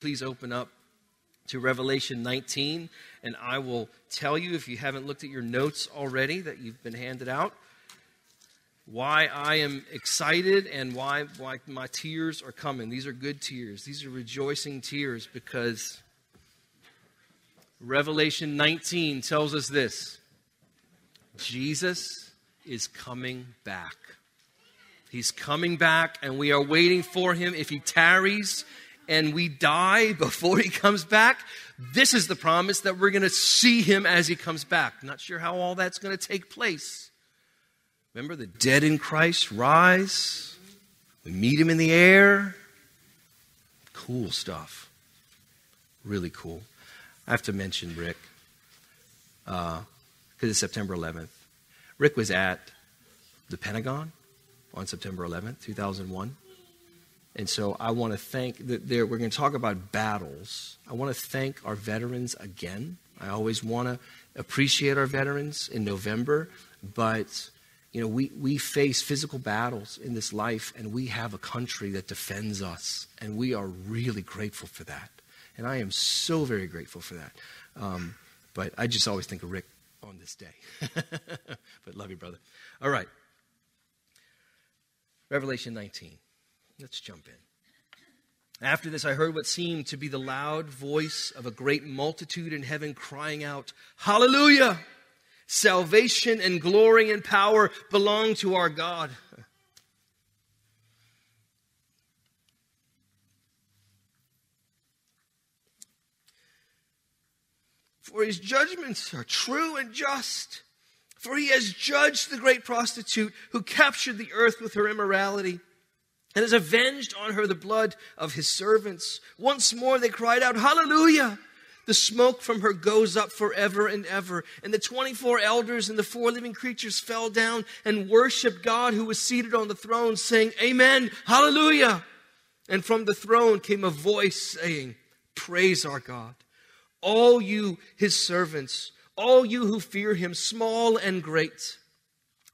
Please open up to Revelation 19, and I will tell you, if you haven't looked at your notes already that you've been handed out, why I am excited and why, why my tears are coming. These are good tears, these are rejoicing tears because Revelation 19 tells us this Jesus is coming back. He's coming back, and we are waiting for him. If he tarries, and we die before he comes back, this is the promise that we're going to see him as he comes back. Not sure how all that's going to take place. Remember, the dead in Christ rise, we meet him in the air. Cool stuff. Really cool. I have to mention Rick because uh, it's September 11th. Rick was at the Pentagon on September 11th, 2001. And so I want to thank, that there, we're going to talk about battles. I want to thank our veterans again. I always want to appreciate our veterans in November, but you know, we, we face physical battles in this life, and we have a country that defends us, and we are really grateful for that. And I am so very grateful for that. Um, but I just always think of Rick on this day. but love you, brother. All right. Revelation 19. Let's jump in. After this, I heard what seemed to be the loud voice of a great multitude in heaven crying out, Hallelujah! Salvation and glory and power belong to our God. For his judgments are true and just. For he has judged the great prostitute who captured the earth with her immorality and has avenged on her the blood of his servants. Once more they cried out, Hallelujah! The smoke from her goes up forever and ever. And the 24 elders and the four living creatures fell down and worshiped God who was seated on the throne, saying, Amen, Hallelujah! And from the throne came a voice saying, Praise our God. All you, his servants, all you who fear him, small and great.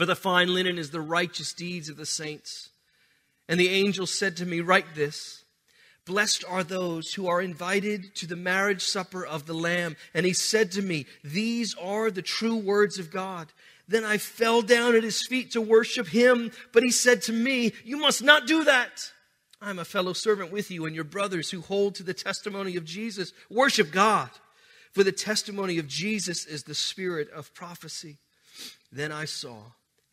for the fine linen is the righteous deeds of the saints. And the angel said to me, Write this Blessed are those who are invited to the marriage supper of the Lamb. And he said to me, These are the true words of God. Then I fell down at his feet to worship him. But he said to me, You must not do that. I'm a fellow servant with you and your brothers who hold to the testimony of Jesus. Worship God. For the testimony of Jesus is the spirit of prophecy. Then I saw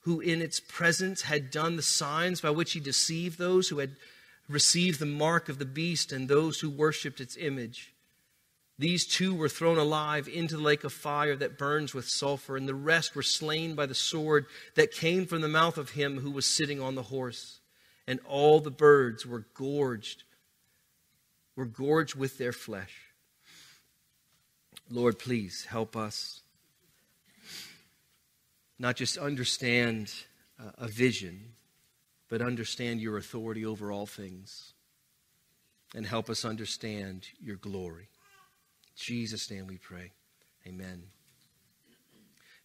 who in its presence had done the signs by which he deceived those who had received the mark of the beast and those who worshipped its image. These two were thrown alive into the lake of fire that burns with sulfur, and the rest were slain by the sword that came from the mouth of him who was sitting on the horse. And all the birds were gorged, were gorged with their flesh. Lord, please help us not just understand uh, a vision, but understand your authority over all things and help us understand your glory. Jesus' name we pray. Amen.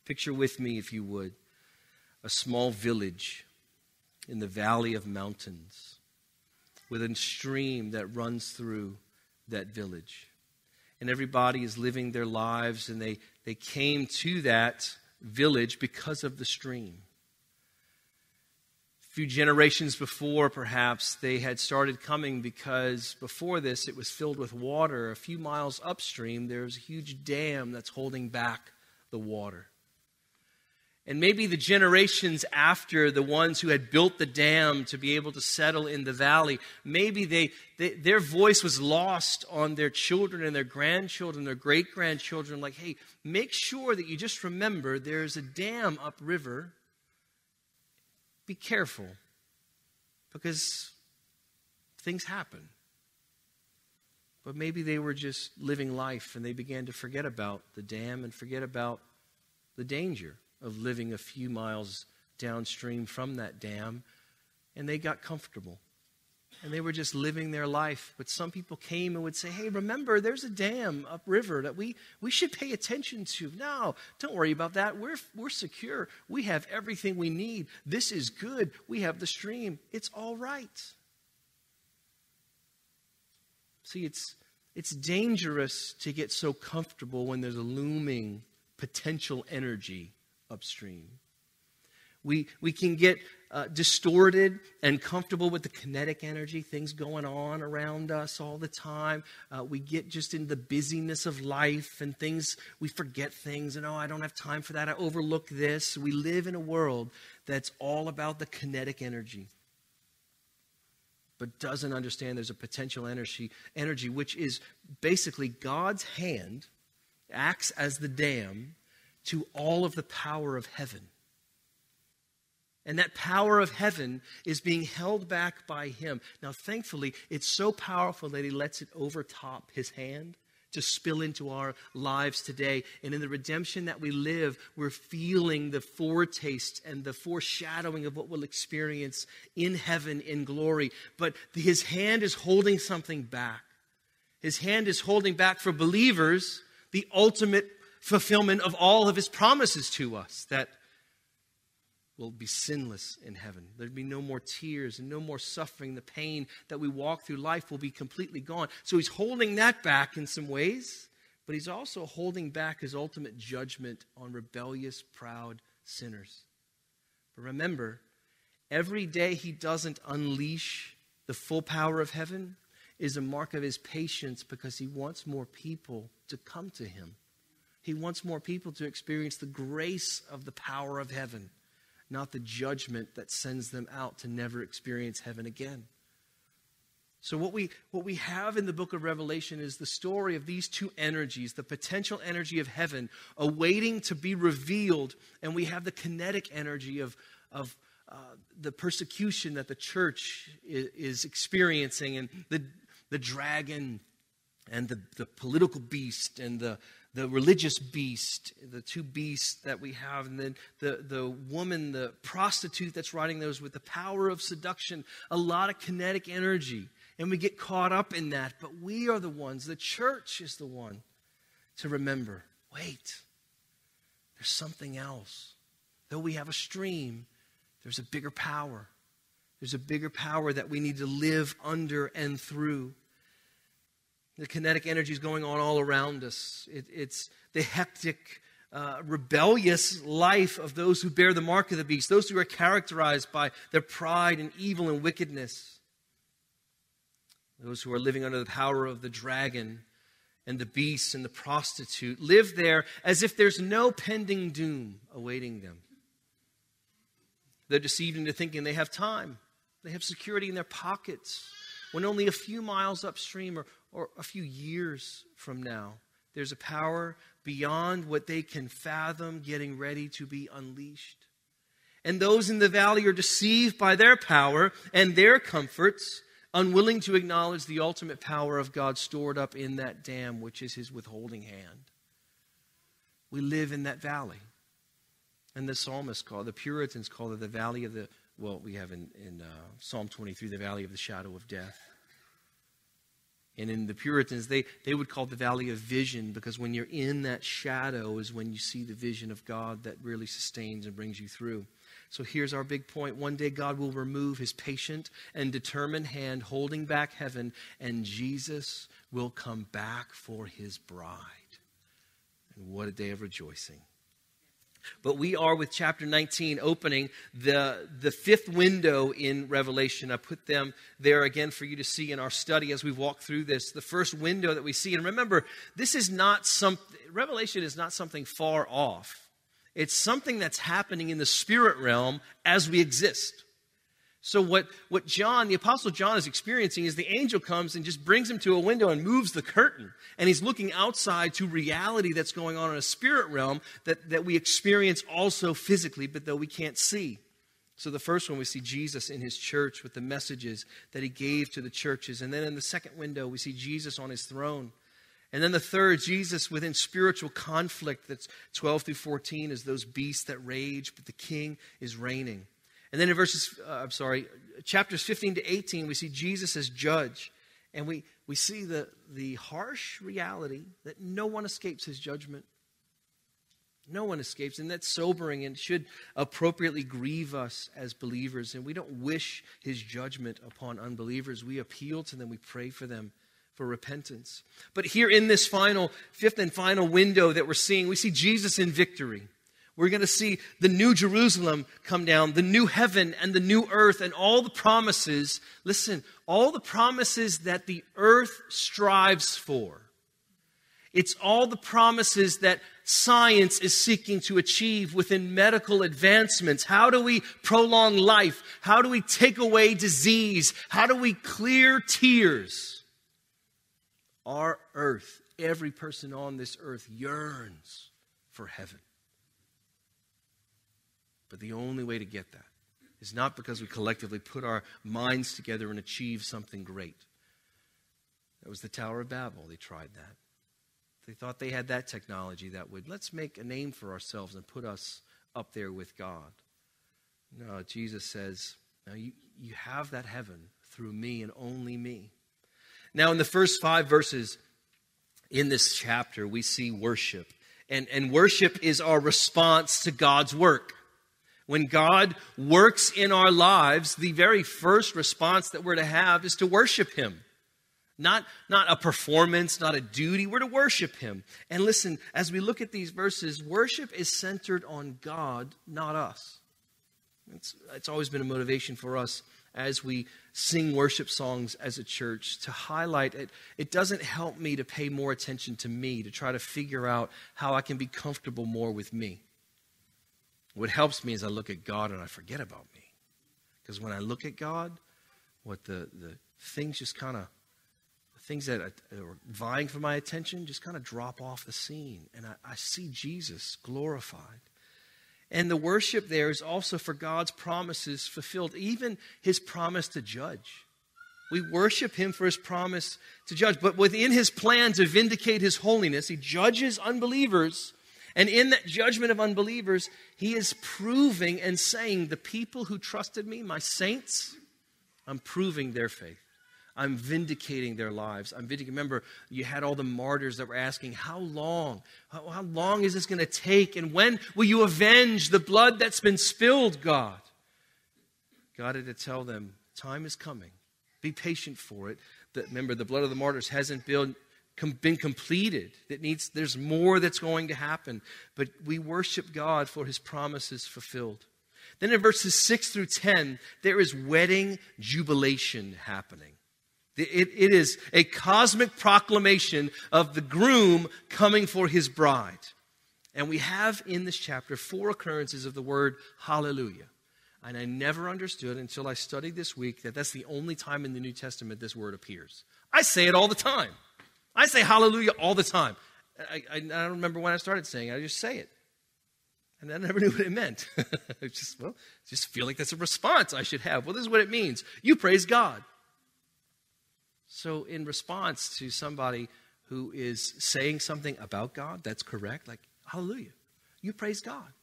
Picture with me, if you would, a small village in the valley of mountains with a stream that runs through that village. And everybody is living their lives, and they, they came to that village because of the stream A few generations before, perhaps, they had started coming because before this it was filled with water. A few miles upstream, there's a huge dam that's holding back the water. And maybe the generations after the ones who had built the dam to be able to settle in the valley, maybe they, they, their voice was lost on their children and their grandchildren, their great grandchildren. Like, hey, make sure that you just remember there's a dam upriver be careful because things happen. But maybe they were just living life and they began to forget about the dam and forget about the danger of living a few miles downstream from that dam, and they got comfortable and they were just living their life. But some people came and would say, Hey, remember, there's a dam upriver that we, we should pay attention to. No, don't worry about that. We're, we're secure. We have everything we need. This is good. We have the stream. It's all right. See, it's, it's dangerous to get so comfortable when there's a looming potential energy upstream. We, we can get uh, distorted and comfortable with the kinetic energy, things going on around us all the time. Uh, we get just in the busyness of life and things, we forget things, and oh, I don't have time for that. I overlook this. We live in a world that's all about the kinetic energy but doesn't understand there's a potential energy, energy which is basically God's hand acts as the dam to all of the power of heaven. And that power of heaven is being held back by him. Now, thankfully, it's so powerful that he lets it overtop his hand to spill into our lives today. And in the redemption that we live, we're feeling the foretaste and the foreshadowing of what we'll experience in heaven in glory. But his hand is holding something back. His hand is holding back for believers the ultimate fulfillment of all of his promises to us that will be sinless in heaven. There'd be no more tears and no more suffering. The pain that we walk through life will be completely gone. So he's holding that back in some ways, but he's also holding back his ultimate judgment on rebellious, proud sinners. But remember, every day he doesn't unleash the full power of heaven is a mark of his patience because he wants more people to come to him. He wants more people to experience the grace of the power of heaven not the judgment that sends them out to never experience heaven again. So, what we, what we have in the book of Revelation is the story of these two energies the potential energy of heaven awaiting to be revealed, and we have the kinetic energy of, of uh, the persecution that the church is, is experiencing, and the, the dragon, and the, the political beast, and the, the religious beast, the two beasts that we have, and then the, the woman, the prostitute that's riding those with the power of seduction, a lot of kinetic energy. And we get caught up in that. But we are the ones, the church is the one to remember wait, there's something else. Though we have a stream, there's a bigger power. There's a bigger power that we need to live under and through. The kinetic energy is going on all around us. It, it's the hectic, uh, rebellious life of those who bear the mark of the beast, those who are characterized by their pride and evil and wickedness, those who are living under the power of the dragon and the beast and the prostitute live there as if there's no pending doom awaiting them. They're deceived into thinking they have time, they have security in their pockets when only a few miles upstream or, or a few years from now, There's a power beyond what they can fathom getting ready to be unleashed. And those in the valley are deceived by their power and their comforts, unwilling to acknowledge the ultimate power of God stored up in that dam, which is his withholding hand. We live in that valley. And the psalmist call the Puritans call it the valley of the, well, we have in, in uh, Psalm 23, the valley of the shadow of death. And in the Puritans, they, they would call the valley of vision because when you're in that shadow is when you see the vision of God that really sustains and brings you through. So here's our big point. One day God will remove his patient and determined hand holding back heaven, and Jesus will come back for his bride. And what a day of rejoicing. But we are with chapter 19 opening the, the fifth window in Revelation. I put them there again for you to see in our study as we walk through this. The first window that we see. And remember, this is not some Revelation is not something far off. It's something that's happening in the spirit realm as we exist. So, what, what John, the Apostle John, is experiencing is the angel comes and just brings him to a window and moves the curtain. And he's looking outside to reality that's going on in a spirit realm that, that we experience also physically, but though we can't see. So, the first one, we see Jesus in his church with the messages that he gave to the churches. And then in the second window, we see Jesus on his throne. And then the third, Jesus within spiritual conflict that's 12 through 14 is those beasts that rage, but the king is reigning. And then in verses, uh, I'm sorry, chapters 15 to 18, we see Jesus as judge. And we, we see the, the harsh reality that no one escapes his judgment. No one escapes. And that's sobering and should appropriately grieve us as believers. And we don't wish his judgment upon unbelievers. We appeal to them, we pray for them for repentance. But here in this final, fifth and final window that we're seeing, we see Jesus in victory. We're going to see the new Jerusalem come down, the new heaven and the new earth, and all the promises. Listen, all the promises that the earth strives for. It's all the promises that science is seeking to achieve within medical advancements. How do we prolong life? How do we take away disease? How do we clear tears? Our earth, every person on this earth yearns for heaven. But the only way to get that is not because we collectively put our minds together and achieve something great. That was the Tower of Babel. They tried that. They thought they had that technology that would, let's make a name for ourselves and put us up there with God. No, Jesus says, now you, you have that heaven through me and only me. Now, in the first five verses in this chapter, we see worship. And, and worship is our response to God's work. When God works in our lives, the very first response that we're to have is to worship Him. Not, not a performance, not a duty. We're to worship Him. And listen, as we look at these verses, worship is centered on God, not us. It's, it's always been a motivation for us as we sing worship songs as a church to highlight it. It doesn't help me to pay more attention to me, to try to figure out how I can be comfortable more with me. What helps me is I look at God and I forget about me. Because when I look at God, what the, the things just kind of, things that are vying for my attention just kind of drop off the scene. And I, I see Jesus glorified. And the worship there is also for God's promises fulfilled, even his promise to judge. We worship him for his promise to judge. But within his plan to vindicate his holiness, he judges unbelievers and in that judgment of unbelievers, he is proving and saying, The people who trusted me, my saints, I'm proving their faith. I'm vindicating their lives. I'm vindicating. Remember, you had all the martyrs that were asking, How long? How, how long is this going to take? And when will you avenge the blood that's been spilled, God? God had to tell them, Time is coming. Be patient for it. That, remember, the blood of the martyrs hasn't been, been completed. That needs, there's more that's going to happen. But we worship God for his promises fulfilled. Then in verses 6 through 10, there is wedding jubilation happening. It, it is a cosmic proclamation of the groom coming for his bride. And we have in this chapter four occurrences of the word hallelujah. And I never understood until I studied this week that that's the only time in the New Testament this word appears. I say it all the time. I say hallelujah all the time. I, I, I don't remember when I started saying it. I just say it. And I never knew what it meant. just, well, just feel like that's a response I should have. Well, this is what it means. You praise God. So, in response to somebody who is saying something about God that's correct, like, hallelujah, you praise God.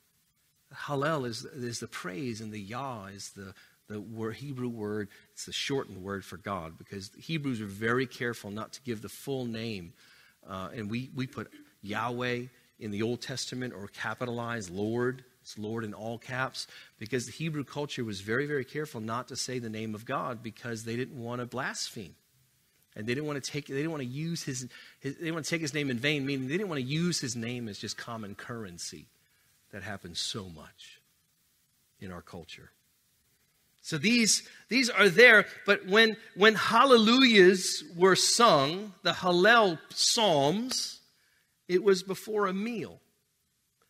Hallel is, is the praise, and the Yah is the, the word, Hebrew word. It's the shortened word for God because Hebrews are very careful not to give the full name. Uh, and we, we put Yahweh in the Old Testament or capitalize Lord. It's Lord in all caps because the Hebrew culture was very, very careful not to say the name of God because they didn't want to blaspheme. And they didn't want to take, they didn't want to use his, his, they didn't want to take his name in vain, meaning they didn't want to use his name as just common currency. That happens so much in our culture. So these, these are there, but when, when hallelujahs were sung, the Hallel Psalms, it was before a meal.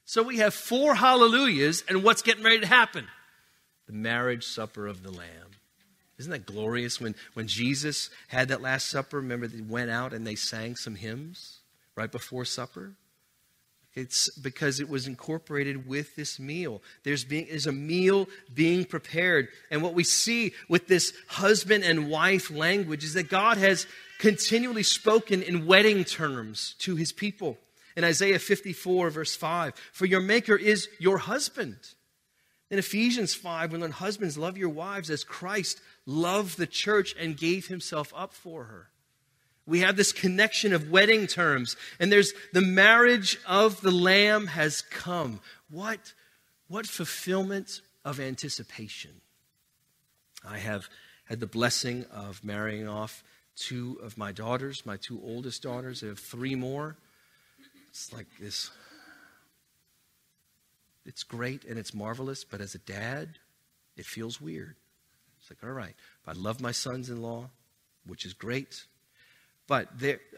So we have four hallelujahs, and what's getting ready to happen? The marriage supper of the Lamb. Isn't that glorious when, when Jesus had that Last Supper? Remember, they went out and they sang some hymns right before supper? It's because it was incorporated with this meal. There's, being, there's a meal being prepared. And what we see with this husband and wife language is that God has continually spoken in wedding terms to his people. In Isaiah 54, verse 5, for your maker is your husband. In Ephesians 5, we learn husbands love your wives as Christ loved the church and gave himself up for her. We have this connection of wedding terms, and there's the marriage of the Lamb has come. What, what fulfillment of anticipation? I have had the blessing of marrying off two of my daughters, my two oldest daughters. I have three more. It's like this. It's great and it's marvelous, but as a dad, it feels weird. It's like, all right, I love my sons in law, which is great. But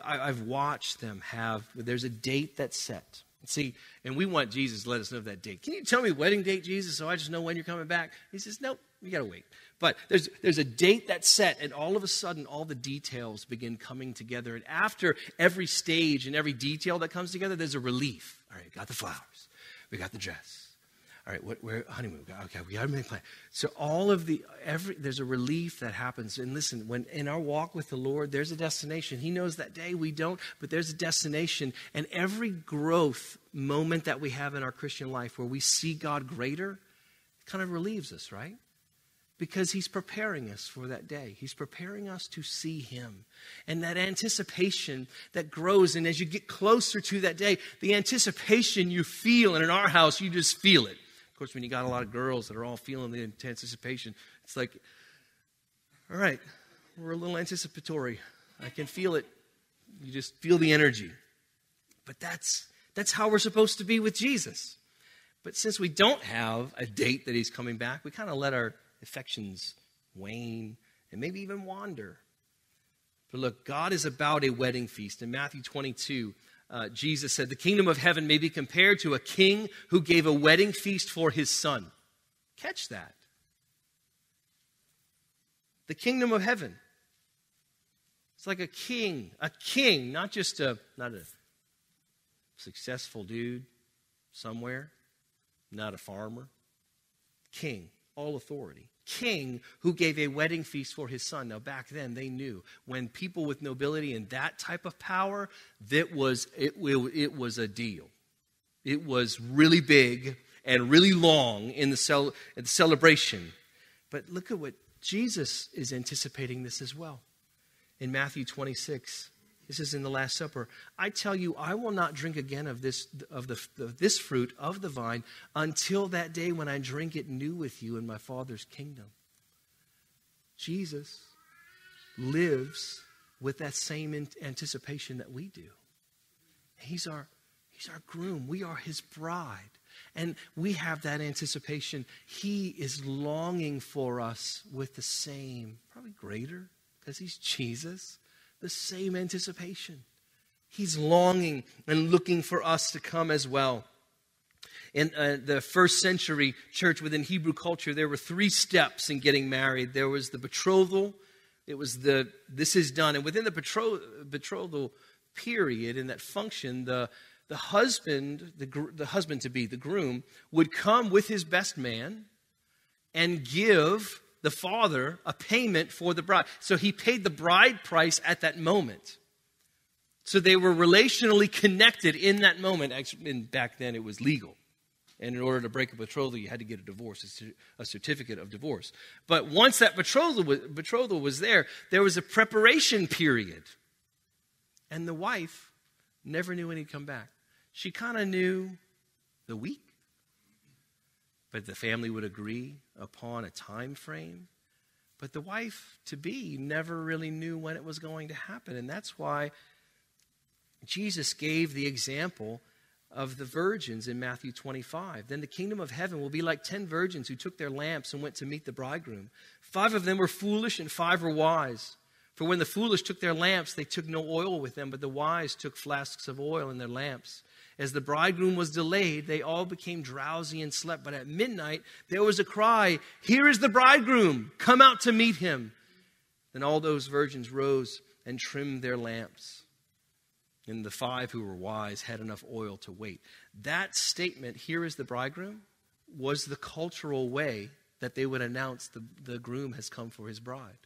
I, have watched them have, there's a date that's set. See, and we want Jesus to let us know that date. Can you tell me wedding date, Jesus, so I just know when you're coming back? He says, nope, you got to wait. But there's, there's a date that's set, and all of a sudden, all the details begin coming together. And after every stage and every detail that comes together, there's a relief. All right, got the flowers, we got the dress, all right, what, where honeymoon? Okay, we got to make plan. So all of the every there's a relief that happens. And listen, when in our walk with the Lord, there's a destination. He knows that day we don't, but there's a destination. And every growth moment that we have in our Christian life where we see God greater, kind of relieves us, right? Because he's preparing us for that day. He's preparing us to see him. And that anticipation that grows, and as you get closer to that day, the anticipation you feel, and in our house, you just feel it of course, when you got a lot of girls that are all feeling the anticipation, it's like, all right, we're a little anticipatory. I can feel it. You just feel the energy. But that's that's how we're supposed to be with Jesus. But since we don't have a date that he's coming back, we kind of let our affections wane and maybe even wander. But look, God is about a wedding feast. In Matthew 22, uh, Jesus said, The kingdom of heaven may be compared to a king who gave a wedding feast for his son. Catch that. The kingdom of heaven. It's like a king, a king, not just a not a successful dude somewhere, not a farmer. King, all authority king who gave a wedding feast for his son. Now, back then, they knew when people with nobility and that type of power, that was, it, it was a deal. It was really big and really long in the, cel- the celebration. But look at what Jesus is anticipating this as well. In Matthew 26, this is in the Last Supper. I tell you, I will not drink again of this, of, the, of this fruit of the vine until that day when I drink it new with you in my Father's kingdom. Jesus lives with that same anticipation that we do. He's our, he's our groom, we are his bride. And we have that anticipation. He is longing for us with the same, probably greater, because he's Jesus the same anticipation. He's longing and looking for us to come as well. In uh, the first century church within Hebrew culture, there were three steps in getting married. There was the betrothal, it was the this is done, and within the betrothal, period, in that function, the, the husband, the, the husband to be, the groom, would come with his best man and give the father a payment for the bride. So he paid the bride price at that moment. So they were relationally connected in that moment. Actually, back then it was legal. And in order to break a betrothal, you had to get a divorce, a certificate of divorce. But once that betrothal was, betrothal was there, there was a preparation period. And the wife never knew when he'd come back. She kind of knew the week, but the family would agree upon a time frame. But the wife to be never really knew when it was going to happen. And that's why Jesus gave the example of the virgins in Matthew 25. Then the kingdom of heaven will be like ten virgins who took their lamps and went to meet the bridegroom. Five of them were foolish and five were wise. For when the foolish took their lamps, they took no oil with them, but the wise took flasks of oil in their lamps. As the bridegroom was delayed, they all became drowsy and slept. But at midnight, there was a cry Here is the bridegroom! Come out to meet him! Then all those virgins rose and trimmed their lamps and the five who were wise had enough oil to wait. That statement, here is the bridegroom, was the cultural way that they would announce the, the groom has come for his bride.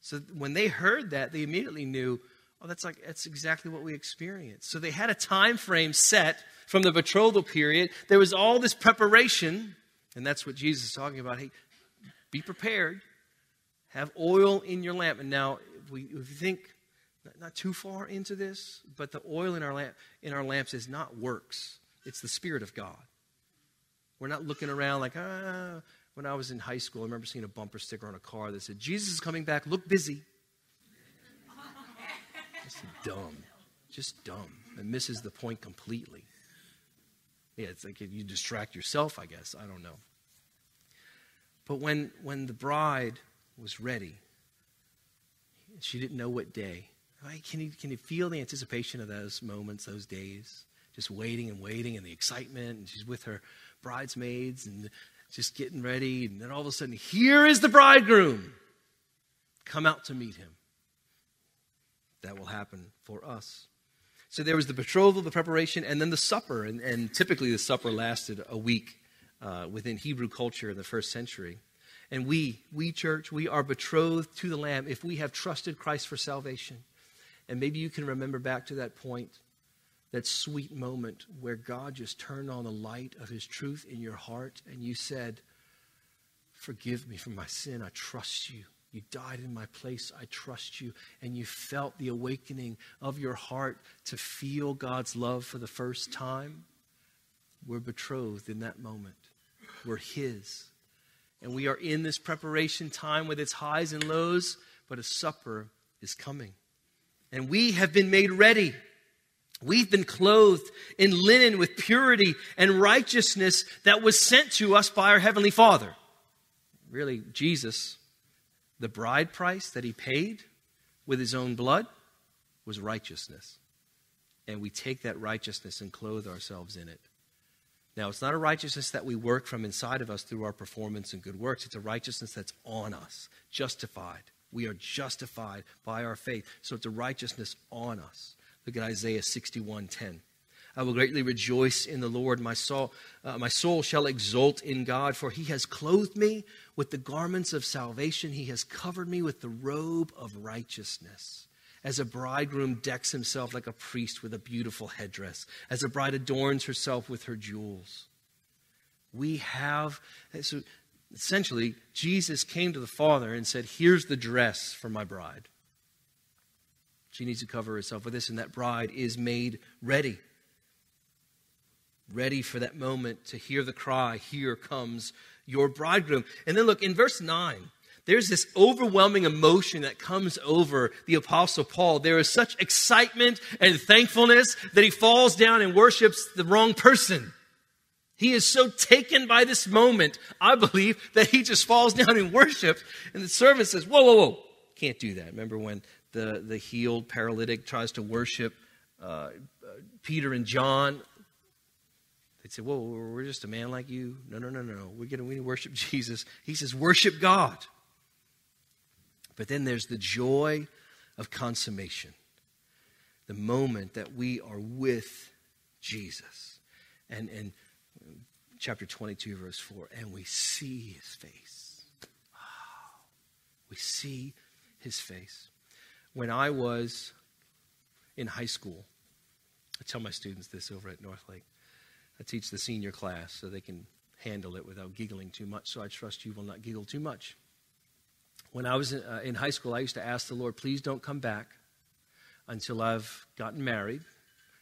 So when they heard that, they immediately knew, oh, that's like that's exactly what we experienced. So they had a time frame set from the betrothal period. There was all this preparation, and that's what Jesus is talking about. Hey, be prepared. Have oil in your lamp. And now, if, we, if you think not too far into this, but the oil in our, lamp, in our lamps is not works, it's the Spirit of God. We're not looking around like, ah. When I was in high school, I remember seeing a bumper sticker on a car that said, Jesus is coming back, look busy. Just dumb. Just dumb. It misses the point completely. Yeah, it's like you distract yourself, I guess. I don't know. But when, when the bride was ready, she didn't know what day. Right? Can you, can you feel the anticipation of those moments, those days? Just waiting and waiting and the excitement. And she's with her bridesmaids and just getting ready. And then all of a sudden, here is the bridegroom. Come out to meet him. That will happen for us. So there was the betrothal, the preparation, and then the supper. And, and typically the supper lasted a week uh, within Hebrew culture in the first century. And we, we church, we are betrothed to the Lamb if we have trusted Christ for salvation. And maybe you can remember back to that point, that sweet moment where God just turned on the light of his truth in your heart and you said, Forgive me for my sin. I trust you. You died in my place. I trust you. And you felt the awakening of your heart to feel God's love for the first time. We're betrothed in that moment. We're His. And we are in this preparation time with its highs and lows, but a supper is coming and we have been made ready. We've been clothed in linen with purity and righteousness that was sent to us by our Heavenly Father. Really, Jesus, the bride price that He paid with His own blood was righteousness. And we take that righteousness and clothe ourselves in it. Now, it's not a righteousness that we work from inside of us through our performance and good works. It's a righteousness that's on us, justified. We are justified by our faith. So it's a righteousness on us. Look at Isaiah 61:10. I will greatly rejoice in the Lord. My soul, uh, my soul shall exult in God, for he has clothed me with the garments of salvation. He has covered me with the robe of righteousness. As a bridegroom decks himself like a priest with a beautiful headdress, as a bride adorns herself with her jewels. We have, so Essentially, Jesus came to the Father and said, Here's the dress for my bride. She needs to cover herself with this, and that bride is made ready. Ready for that moment to hear the cry, Here comes your bridegroom. And then look, in verse 9, there's this overwhelming emotion that comes over the Apostle Paul. There is such excitement and thankfulness that he falls down and worships the wrong person. He is so taken by this moment, I believe, that he just falls down and worships. And the servant says, Whoa, whoa, whoa. Can't do that. Remember when the, the healed paralytic tries to worship uh, Peter and John? They'd say, Whoa, we're just a man like you. No, no, no, no. We're going to worship Jesus. He says, Worship God. But then there's the joy of consummation. the moment that we are with Jesus. And, and chapter 22, verse 4, and we see his face. Oh, we see his face. When I was in high school, I tell my students this over at Northlake. I teach the senior class so they can handle it without giggling too much, so I trust you will not giggle too much. When I was in, uh, in high school, I used to ask the Lord, please don't come back until I've gotten married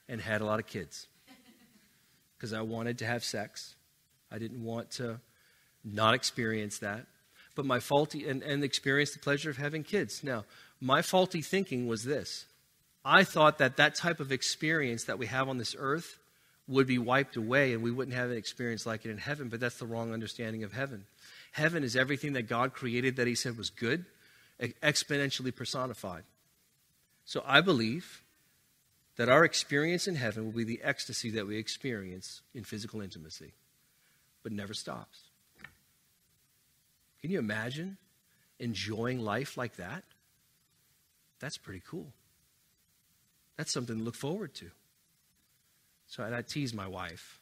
and had a lot of kids. Because I wanted to have sex. I didn't want to not experience that. But my faulty, and, and experience the pleasure of having kids. Now, my faulty thinking was this I thought that that type of experience that we have on this earth would be wiped away and we wouldn't have an experience like it in heaven, but that's the wrong understanding of heaven. Heaven is everything that God created that He said was good, exponentially personified. So I believe that our experience in heaven will be the ecstasy that we experience in physical intimacy, but never stops. Can you imagine enjoying life like that? That's pretty cool. That's something to look forward to. So I, I tease my wife.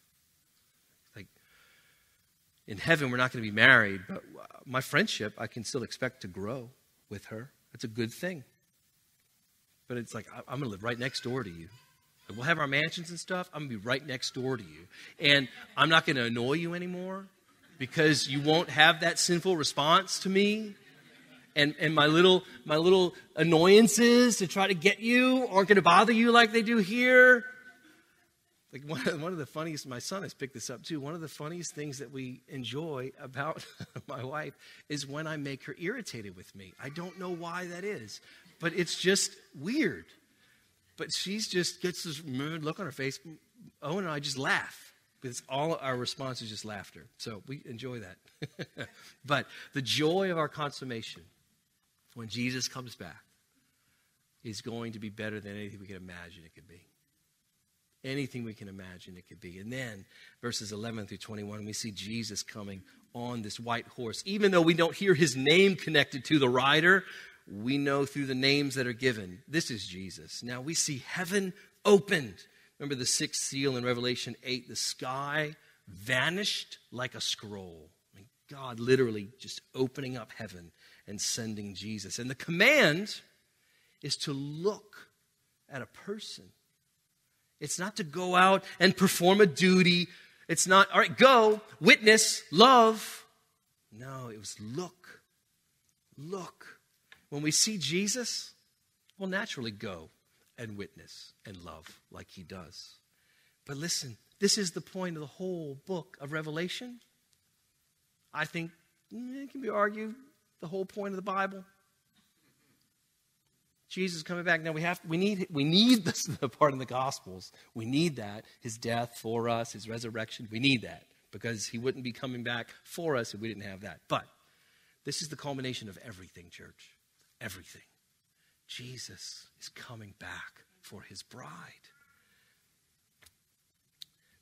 Like, in heaven, we're not going to be married, but uh, my friendship, I can still expect to grow with her. That's a good thing. But it's like, I'm going to live right next door to you. We'll have our mansions and stuff. I'm going to be right next door to you. And I'm not going to annoy you anymore because you won't have that sinful response to me and, and my little my little annoyances to try to get you aren't going to bother you like they do here. Like one of, one of the funniest, my son has picked this up too. One of the funniest things that we enjoy about my wife is when I make her irritated with me. I don't know why that is, but it's just weird. But she's just gets this mood look on her face. Owen and I just laugh because all our response is just laughter. So we enjoy that. but the joy of our consummation when Jesus comes back, is going to be better than anything we can imagine it could be. Anything we can imagine it could be. And then, verses 11 through 21, we see Jesus coming on this white horse. Even though we don't hear his name connected to the rider, we know through the names that are given, this is Jesus. Now we see heaven opened. Remember the sixth seal in Revelation 8 the sky vanished like a scroll. I mean, God literally just opening up heaven and sending Jesus. And the command is to look at a person. It's not to go out and perform a duty. It's not, all right, go, witness, love. No, it was look. Look. When we see Jesus, we'll naturally go and witness and love like he does. But listen, this is the point of the whole book of Revelation. I think mm, it can be argued the whole point of the Bible? Jesus coming back. Now we have we need we need this the part in the Gospels. We need that his death for us, his resurrection. We need that because he wouldn't be coming back for us if we didn't have that. But this is the culmination of everything, church. Everything. Jesus is coming back for his bride.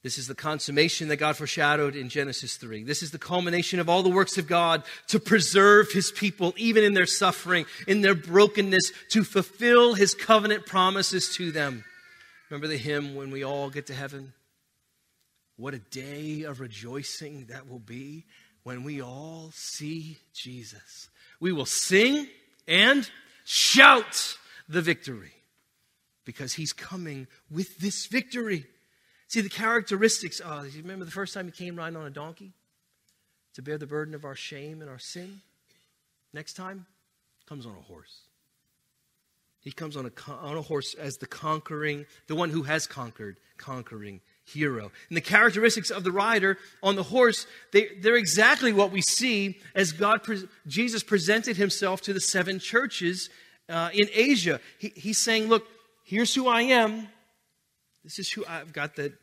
This is the consummation that God foreshadowed in Genesis 3. This is the culmination of all the works of God to preserve his people, even in their suffering, in their brokenness, to fulfill his covenant promises to them. Remember the hymn, When We All Get to Heaven? What a day of rejoicing that will be when we all see Jesus. We will sing and shout the victory because he's coming with this victory. See, the characteristics oh, you remember the first time he came riding on a donkey to bear the burden of our shame and our sin? Next time, comes on a horse. He comes on a, on a horse as the conquering, the one who has conquered, conquering hero. And the characteristics of the rider on the horse, they, they're exactly what we see as God, Jesus presented himself to the seven churches uh, in Asia. He, he's saying, Look, here's who I am. This is who I've got the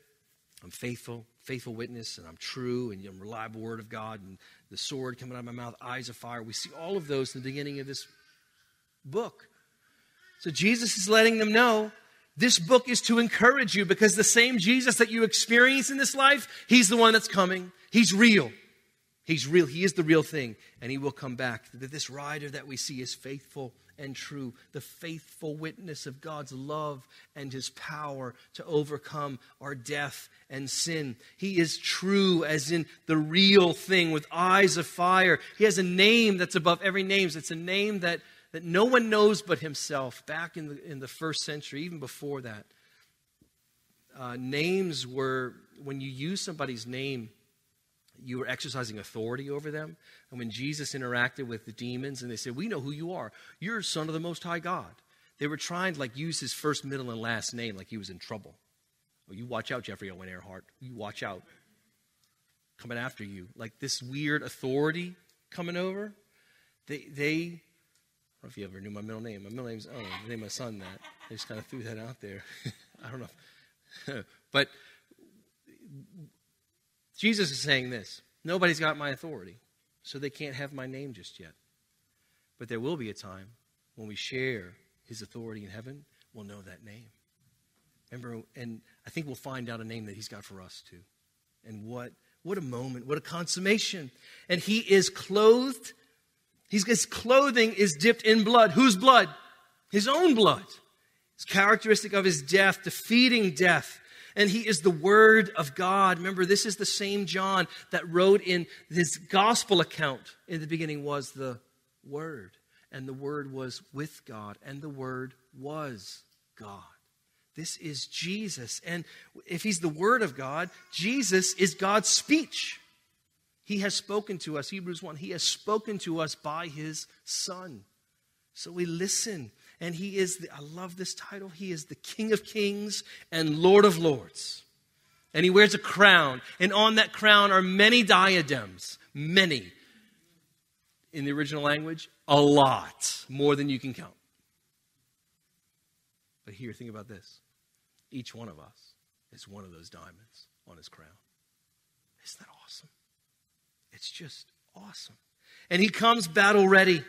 I'm faithful, faithful witness, and I'm true, and I'm reliable word of God, and the sword coming out of my mouth, eyes of fire. We see all of those in the beginning of this book. So Jesus is letting them know this book is to encourage you because the same Jesus that you experience in this life, he's the one that's coming. He's real. He's real. He is the real thing, and he will come back. This rider that we see is faithful and true, the faithful witness of God's love and his power to overcome our death and sin. He is true, as in the real thing with eyes of fire. He has a name that's above every name. It's a name that, that no one knows but himself back in the, in the first century, even before that. Uh, names were, when you use somebody's name, you were exercising authority over them. And when Jesus interacted with the demons and they said, We know who you are. You're son of the Most High God. They were trying to like use his first, middle, and last name like he was in trouble. Oh, you watch out, Jeffrey Owen Earhart. You watch out. Coming after you. Like this weird authority coming over. They, they, I don't know if you ever knew my middle name. My middle name's Owen. I named my son that. I just kind of threw that out there. I don't know. but Jesus is saying this Nobody's got my authority, so they can't have my name just yet. But there will be a time when we share his authority in heaven, we'll know that name. Remember, and I think we'll find out a name that he's got for us too. And what, what a moment, what a consummation. And he is clothed, his clothing is dipped in blood. Whose blood? His own blood. It's characteristic of his death, defeating death and he is the Word of God. Remember, this is the same John that wrote in his gospel account in the beginning was the Word, and the Word was with God, and the Word was God. This is Jesus. And if he's the Word of God, Jesus is God's speech. He has spoken to us, Hebrews 1, he has spoken to us by his Son. So we listen and he is, the, I love this title, he is the King of Kings and Lord of Lords. And he wears a crown, and on that crown are many diadems, many. In the original language, a lot, more than you can count. But here, think about this. Each one of us is one of those diamonds on his crown. Isn't that awesome? It's just awesome. And he comes battle ready.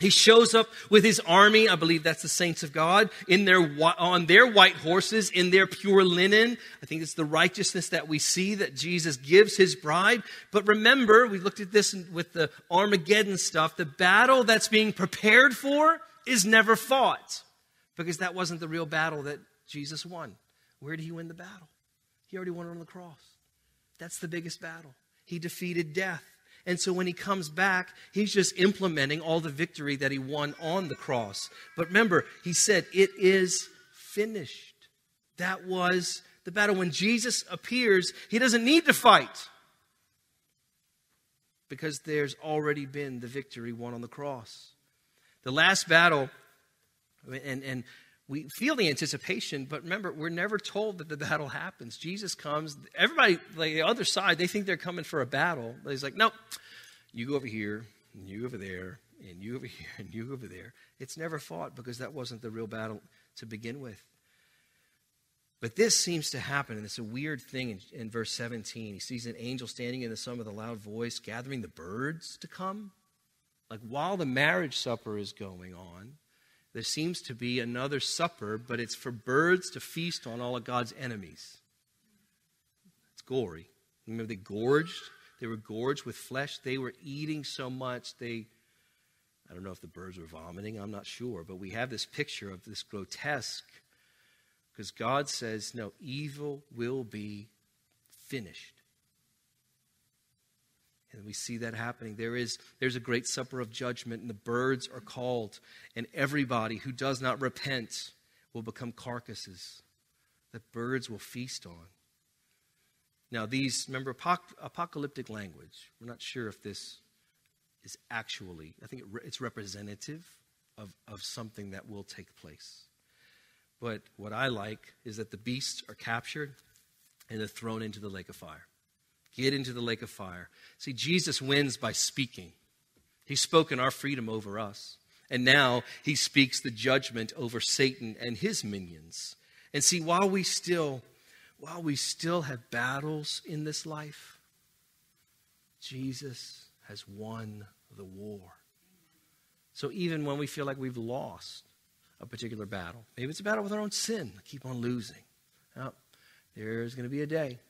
He shows up with his army. I believe that's the saints of God in their, on their white horses, in their pure linen. I think it's the righteousness that we see that Jesus gives his bride. But remember, we looked at this with the Armageddon stuff. The battle that's being prepared for is never fought because that wasn't the real battle that Jesus won. Where did he win the battle? He already won it on the cross. That's the biggest battle. He defeated death. And so when he comes back, he's just implementing all the victory that he won on the cross. But remember, he said, It is finished. That was the battle. When Jesus appears, he doesn't need to fight because there's already been the victory won on the cross. The last battle, and, and we feel the anticipation, but remember, we're never told that the battle happens. Jesus comes, everybody, like the other side, they think they're coming for a battle. But he's like, no, you go over here, and you over there, and you over here, and you over there. It's never fought because that wasn't the real battle to begin with. But this seems to happen, and it's a weird thing in, in verse 17. He sees an angel standing in the sun with a loud voice, gathering the birds to come. Like while the marriage supper is going on, there seems to be another supper, but it's for birds to feast on all of God's enemies. It's gory. Remember, they gorged? They were gorged with flesh. They were eating so much, they, I don't know if the birds were vomiting, I'm not sure, but we have this picture of this grotesque, because God says, no, evil will be finished. And we see that happening. There is there's a great supper of judgment, and the birds are called, and everybody who does not repent will become carcasses that birds will feast on. Now, these, remember, apocalyptic language. We're not sure if this is actually, I think it's representative of, of something that will take place. But what I like is that the beasts are captured and they're thrown into the lake of fire. Get into the lake of fire. See, Jesus wins by speaking. He's spoken our freedom over us. And now he speaks the judgment over Satan and his minions. And see, while we still, while we still have battles in this life, Jesus has won the war. So even when we feel like we've lost a particular battle, maybe it's a battle with our own sin, keep on losing. Now, there's going to be a day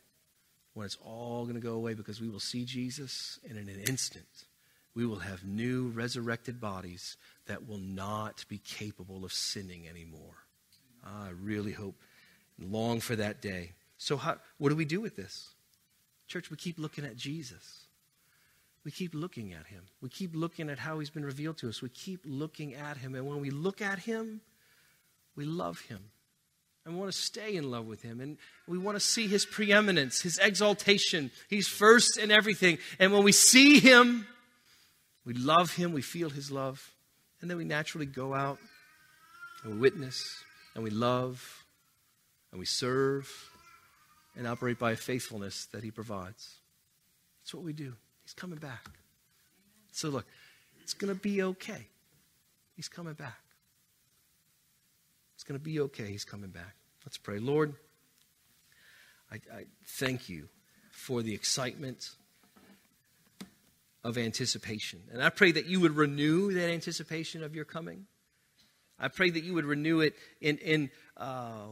when it's all going to go away because we will see Jesus, and in an instant, we will have new resurrected bodies that will not be capable of sinning anymore. I really hope and long for that day. So, how, what do we do with this? Church, we keep looking at Jesus. We keep looking at him. We keep looking at how he's been revealed to us. We keep looking at him. And when we look at him, we love him. And we want to stay in love with him. And we want to see his preeminence, his exaltation. He's first in everything. And when we see him, we love him, we feel his love. And then we naturally go out and we witness and we love and we serve and operate by a faithfulness that he provides. That's what we do. He's coming back. So look, it's going to be okay. He's coming back. It's going to be okay. He's coming back. Let's pray. Lord, I, I thank you for the excitement of anticipation. And I pray that you would renew that anticipation of your coming. I pray that you would renew it in, in uh,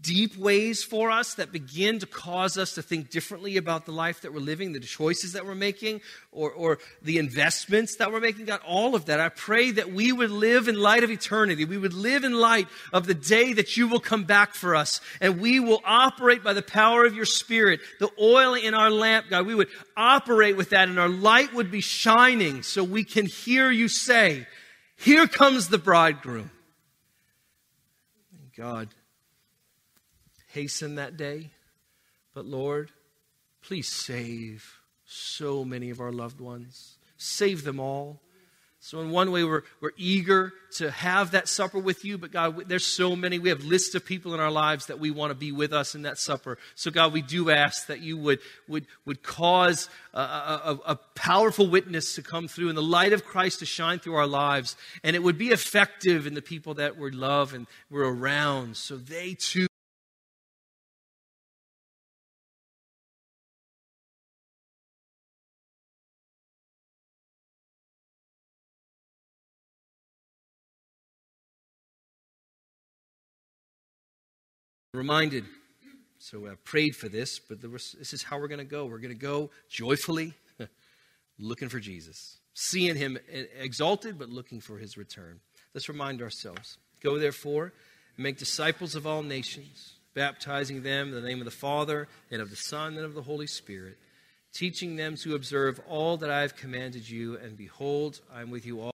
deep ways for us that begin to cause us to think differently about the life that we're living, the choices that we're making, or, or the investments that we're making. God, all of that. I pray that we would live in light of eternity. We would live in light of the day that you will come back for us. And we will operate by the power of your Spirit, the oil in our lamp, God. We would operate with that, and our light would be shining so we can hear you say, Here comes the bridegroom. God, hasten that day. But Lord, please save so many of our loved ones. Save them all. So, in one way, we're, we're eager to have that supper with you, but God, there's so many. We have lists of people in our lives that we want to be with us in that supper. So, God, we do ask that you would, would, would cause a, a, a powerful witness to come through and the light of Christ to shine through our lives. And it would be effective in the people that we love and we're around so they too. Reminded. So I prayed for this, but this is how we're going to go. We're going to go joyfully, looking for Jesus, seeing him exalted, but looking for his return. Let's remind ourselves. Go, therefore, and make disciples of all nations, baptizing them in the name of the Father, and of the Son, and of the Holy Spirit, teaching them to observe all that I have commanded you, and behold, I am with you all.